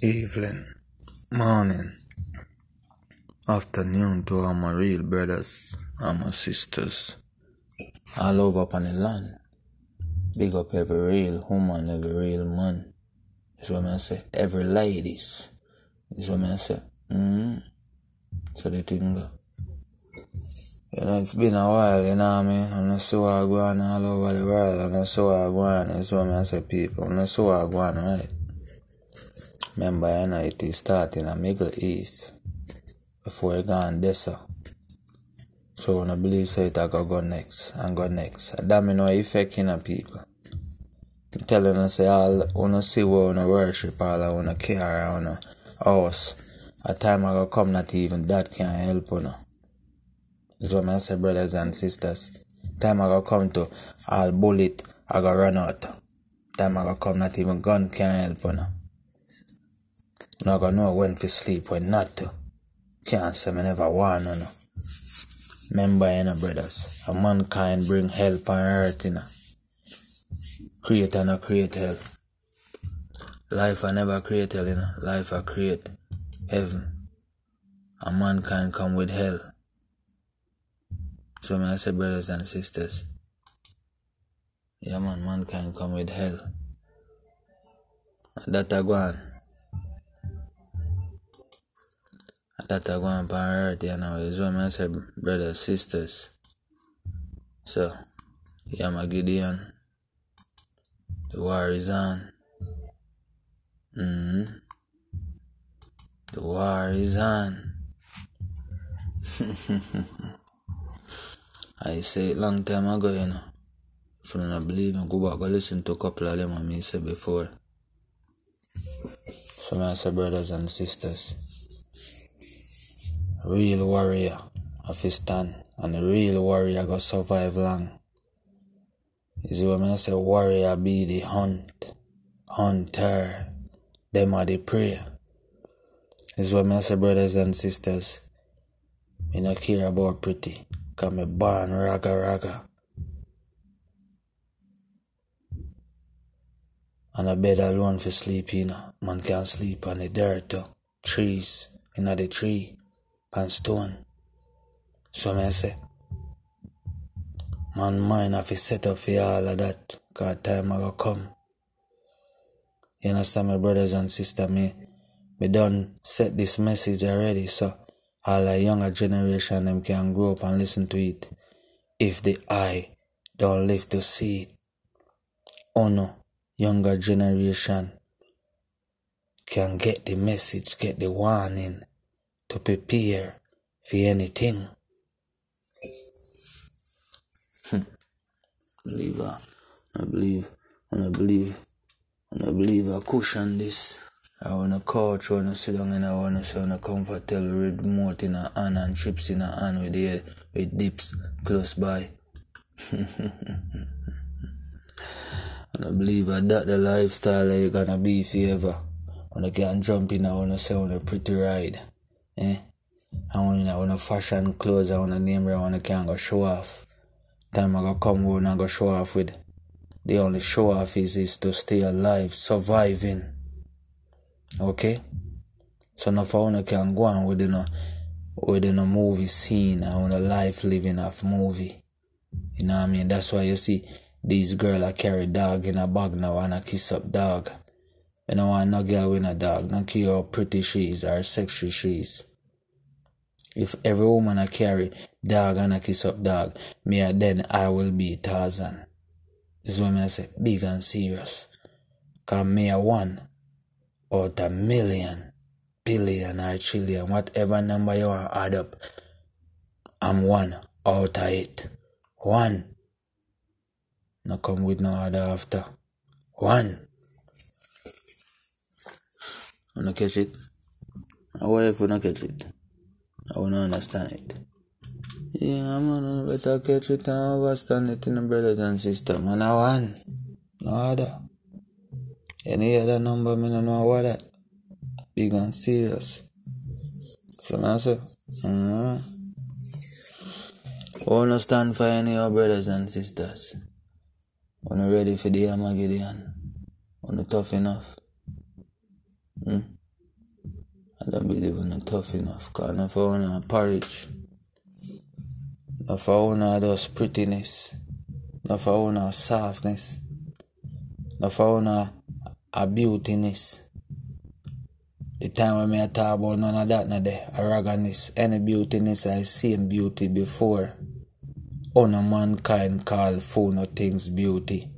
evening, morning, afternoon to all my real brothers and my sisters all over upon the land. Big up every real woman, every real man. Is what I say. Every ladies. Is what I say. Mm-hmm. So the thing go. You know, it's been a while, you know what I mean? I saw what going all over the world, I saw what going, is what I say, people. I saw what going, right? Remember, you it is starting in the Middle East before it gone there, so. I believe so it I go go next and go next. Me know effect in the people. I'm telling us say all wanna see what wanna worship, all wanna care, I wanna house. A time I go come not even that can help you. That's what I say brothers and sisters. Time I go come to all bullet I go run out. Time I go come not even gun can help you gonna know when to sleep, when not to. Can't say me never warn you know. Remember, eh, you know, brothers, a mankind bring help on earth, you know. Create and not create hell. Life I never create hell, you know. Life I create heaven. A mankind come with hell. So may I say, brothers and sisters, yeah man, mankind come with hell. That a go on. That a go on on earth, you know. I say, brothers, sisters. So, yeah, my Gideon. The war is on. Mm-hmm. The war is on. I say it long time ago, you know. If you don't believe me, go back go listen to a couple of them I me say before. So my brothers and sisters. Real warrior of his stand and a real warrior go survive long. Is what I say warrior be the hunt. Hunter. Them are the prey. Is what I say brothers and sisters. Me not care about pretty. Cause me born raga raga. And a bed alone for sleep, you know. Man can't sleep on the dirt, trees, in the tree, and stone. So me say, man mind have to set up for all of that, cause time a come. You understand, my brothers and sisters, me, me done set this message already, so all the younger generation them can grow up and listen to it. If the eye don't live to see it, oh no, younger generation can get the message, get the warning to prepare for anything. Hmm. believe I, I believe, and I believe, and I believe I cushion this. I wanna couch, I wanna sit down and I wanna say I wanna comfort tell with remote in a hand and chips in a hand with the with dips close by. and I believe that the lifestyle you gonna be forever. When I can jump in, I wanna say on a pretty ride. Eh? I wanna I wanna fashion clothes, I wanna name brand, I wanna can go show off. Time I go come home and go show off with. The only show off is is to stay alive, surviving. Okay? So now for one can go on within a within a movie scene and on a life living of movie. You know what I mean? That's why you see these girl I carry dog in a bag now and I kiss up dog. You know want no girl with a dog, no care how pretty she is or sexy she is. If every woman I carry dog and I kiss up dog, me uh, then I will be Tarzan. This is what I say, big and serious. Come me a one out a million, billion or trillion, whatever number you want add up. I'm one out of it. One. No come with no other after. One. Wanna catch it? How if you not catch it? I wanna understand it. Yeah, man, better catch it and understand it in the brothers and sisters. Man, I one. No other. Any other number, me no know what that. Big and serious. So I say, mm-hmm. Wanna stand for any of brothers and sisters. Wanna ready for the Armageddon. Wanna tough enough. Hmm? I don't believe in it tough enough. Enough of one porridge. Enough of one those prettiness. Enough of one softness. Enough of one a beautiness. The time when me I talk about none of that now there, arrogantness, any beautiness I seen beauty before. Honor mankind call for no things beauty.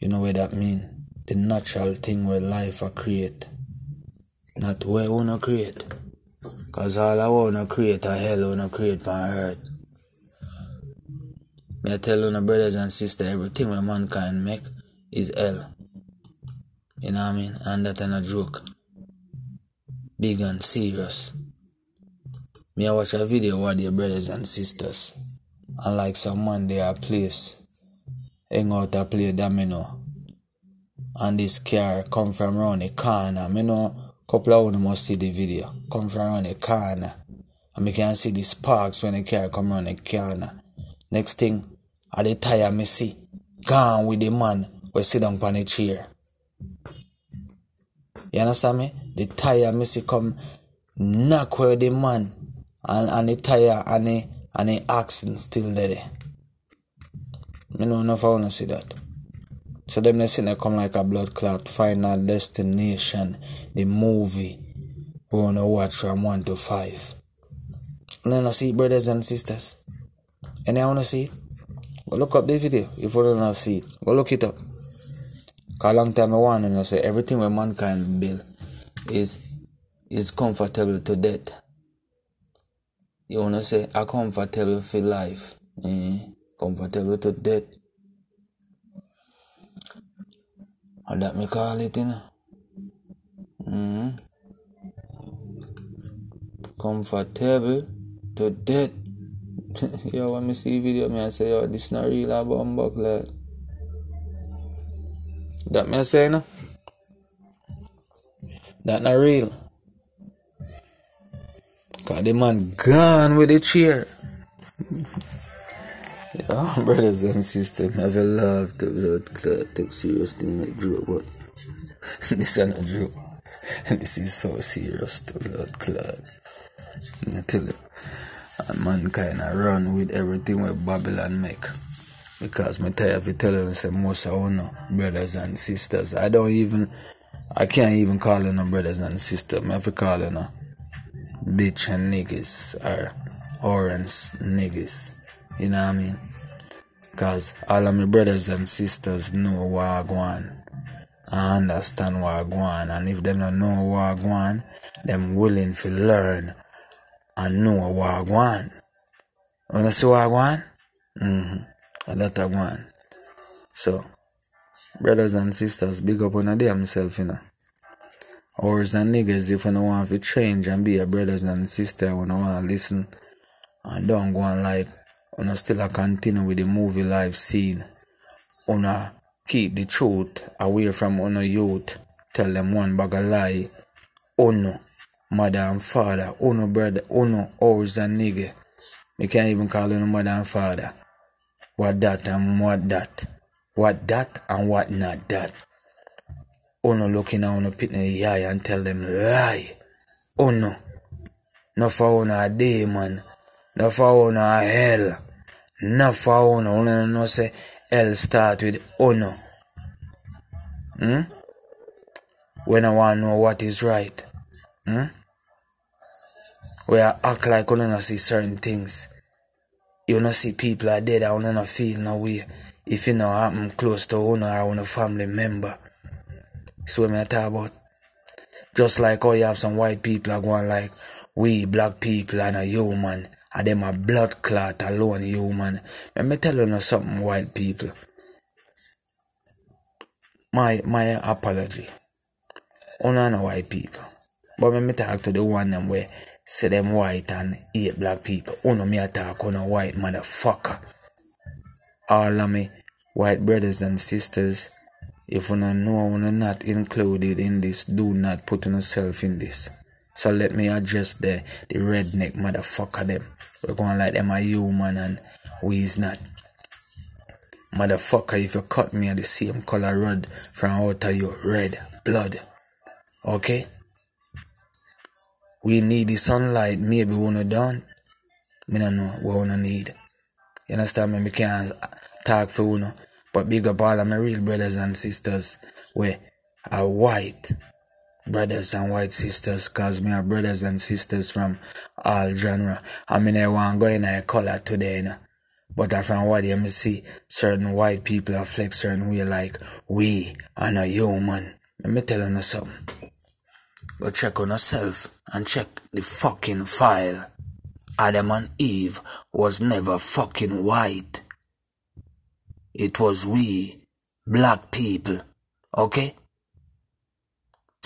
You know what that mean? The natural thing where life a create. Not where wanna create. Cause all I wanna create a hell wanna create on earth. Me I tell you, brothers and sisters, everything where mankind make is hell. You know what I mean? And that ain't a joke. Big and serious. Me I watch a video with their brothers and sisters. And like some man they are place. Hang out a play domino. And this car come from around the corner. Me know couple of them must see the video. Come from around the corner. And me can see the sparks when the car come around the corner. Next thing, I the tire me see. Gone with the man we sit down on the chair. You understand me? The tire me see come knock where the man and, and the tire and the and the oxen still there. Me know enough I wanna see that. So them they they come like a blood clot, final destination, the movie we wanna watch from one to five. And then I see brothers and sisters. And I wanna see it. Go look up the video if you don't see it. Go look it up. Cause long time I want and I say everything where mankind build is is comfortable to death. You wanna say a comfortable for life. Eh? Comfortable to death. That me call it, you know. Mm-hmm. Comfortable to death. yo, when me see video, me I say, yo, this not real a bumbug, like. That me I say, no? That not real. Cause the man gone with the chair. Yeah, brothers and sisters, never love the blood clot. Take seriously, make joke, but this is not joke. this is so serious, the blood clot. I tell you, and mankind I run with everything what Babylon make. Because me tired of telling say most of our brothers and sisters. I don't even I can't even call them brothers and sisters. I have to call them bitch and niggas or orange niggas. You know what I mean? Cause all of my brothers and sisters know what I want. I understand what I want. And if they don't know what I want, them willing to learn and know what I want. Wanna see what I want? Mm-hmm. And that I want. So, brothers and sisters, big up on a damn self, you know. Ours and niggas, if you don't want to change and be a brothers and sisters, when I want to listen and don't go on like, I still continue with the movie life scene, wanna keep the truth away from on youth, tell them one bag of lie, uno, mother and father, uno brother, uno, ours and nigga. We can't even call them mother and father. What that and what that. What that and what not that. Uno looking at uno pit in the eye and tell them lie. Uno. No for uno a demon. No uno a hell. No for uno. Uno no say hell start with uno. Hmm? When I want know what is right. Hmm? Where I act like uno no see certain things. You no see people are dead, I no feel no way. If you know happen close to uno or uno family member. So what I talk about. Just like how you have some white people are going like we black people and a human and them a blood clot alone human. Let me tell you something white people. My my apology. Uno no white people. But when me talk to the one them where say them white and hate black people. Uno me attack on a white motherfucker. All of me white brothers and sisters if you don't know you're not included in this, do not put yourself in this. So let me address the, the redneck motherfucker them. We're going like them a human and we is not. Motherfucker, if you cut me at the same color rod from out of your red blood. Okay? We need the sunlight, maybe we no don't. Me no know what we need. You understand me? Me can't talk for you. But big up all of my real brothers and sisters where are white brothers and white sisters cause me are brothers and sisters from all genre. I mean I want go in a color today, you know. But I from what you see certain white people are flex certain way like we are not human. Let me tell you something. Go check on yourself and check the fucking file. Adam and Eve was never fucking white. It was we, black people. Okay?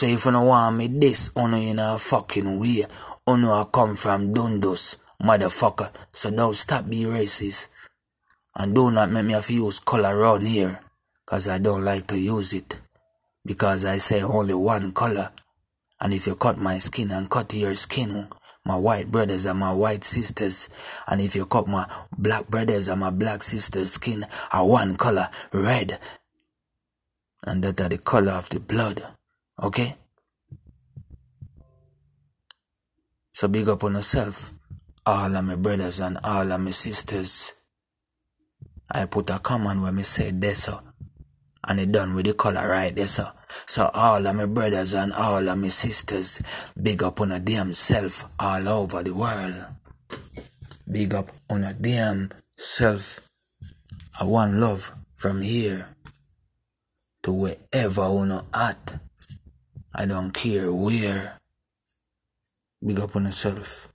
So if you don't want me this, uno in a fucking way, oh uno I come from Dundos, motherfucker. So don't stop being racist. And do not make me have to use color around here. Cause I don't like to use it. Because I say only one color. And if you cut my skin and cut your skin, my white brothers and my white sisters. And if you cut my black brothers and my black sisters' skin are one color, red. And that are the color of the blood. Okay? So big up on yourself. All of my brothers and all of my sisters. I put a command when me say this so. And it done with the color right there so. So all of my brothers and all of my sisters, big up on a damn self all over the world. Big up on a damn self. I want love from here to wherever uno at. I don't care where. Big up on yourself.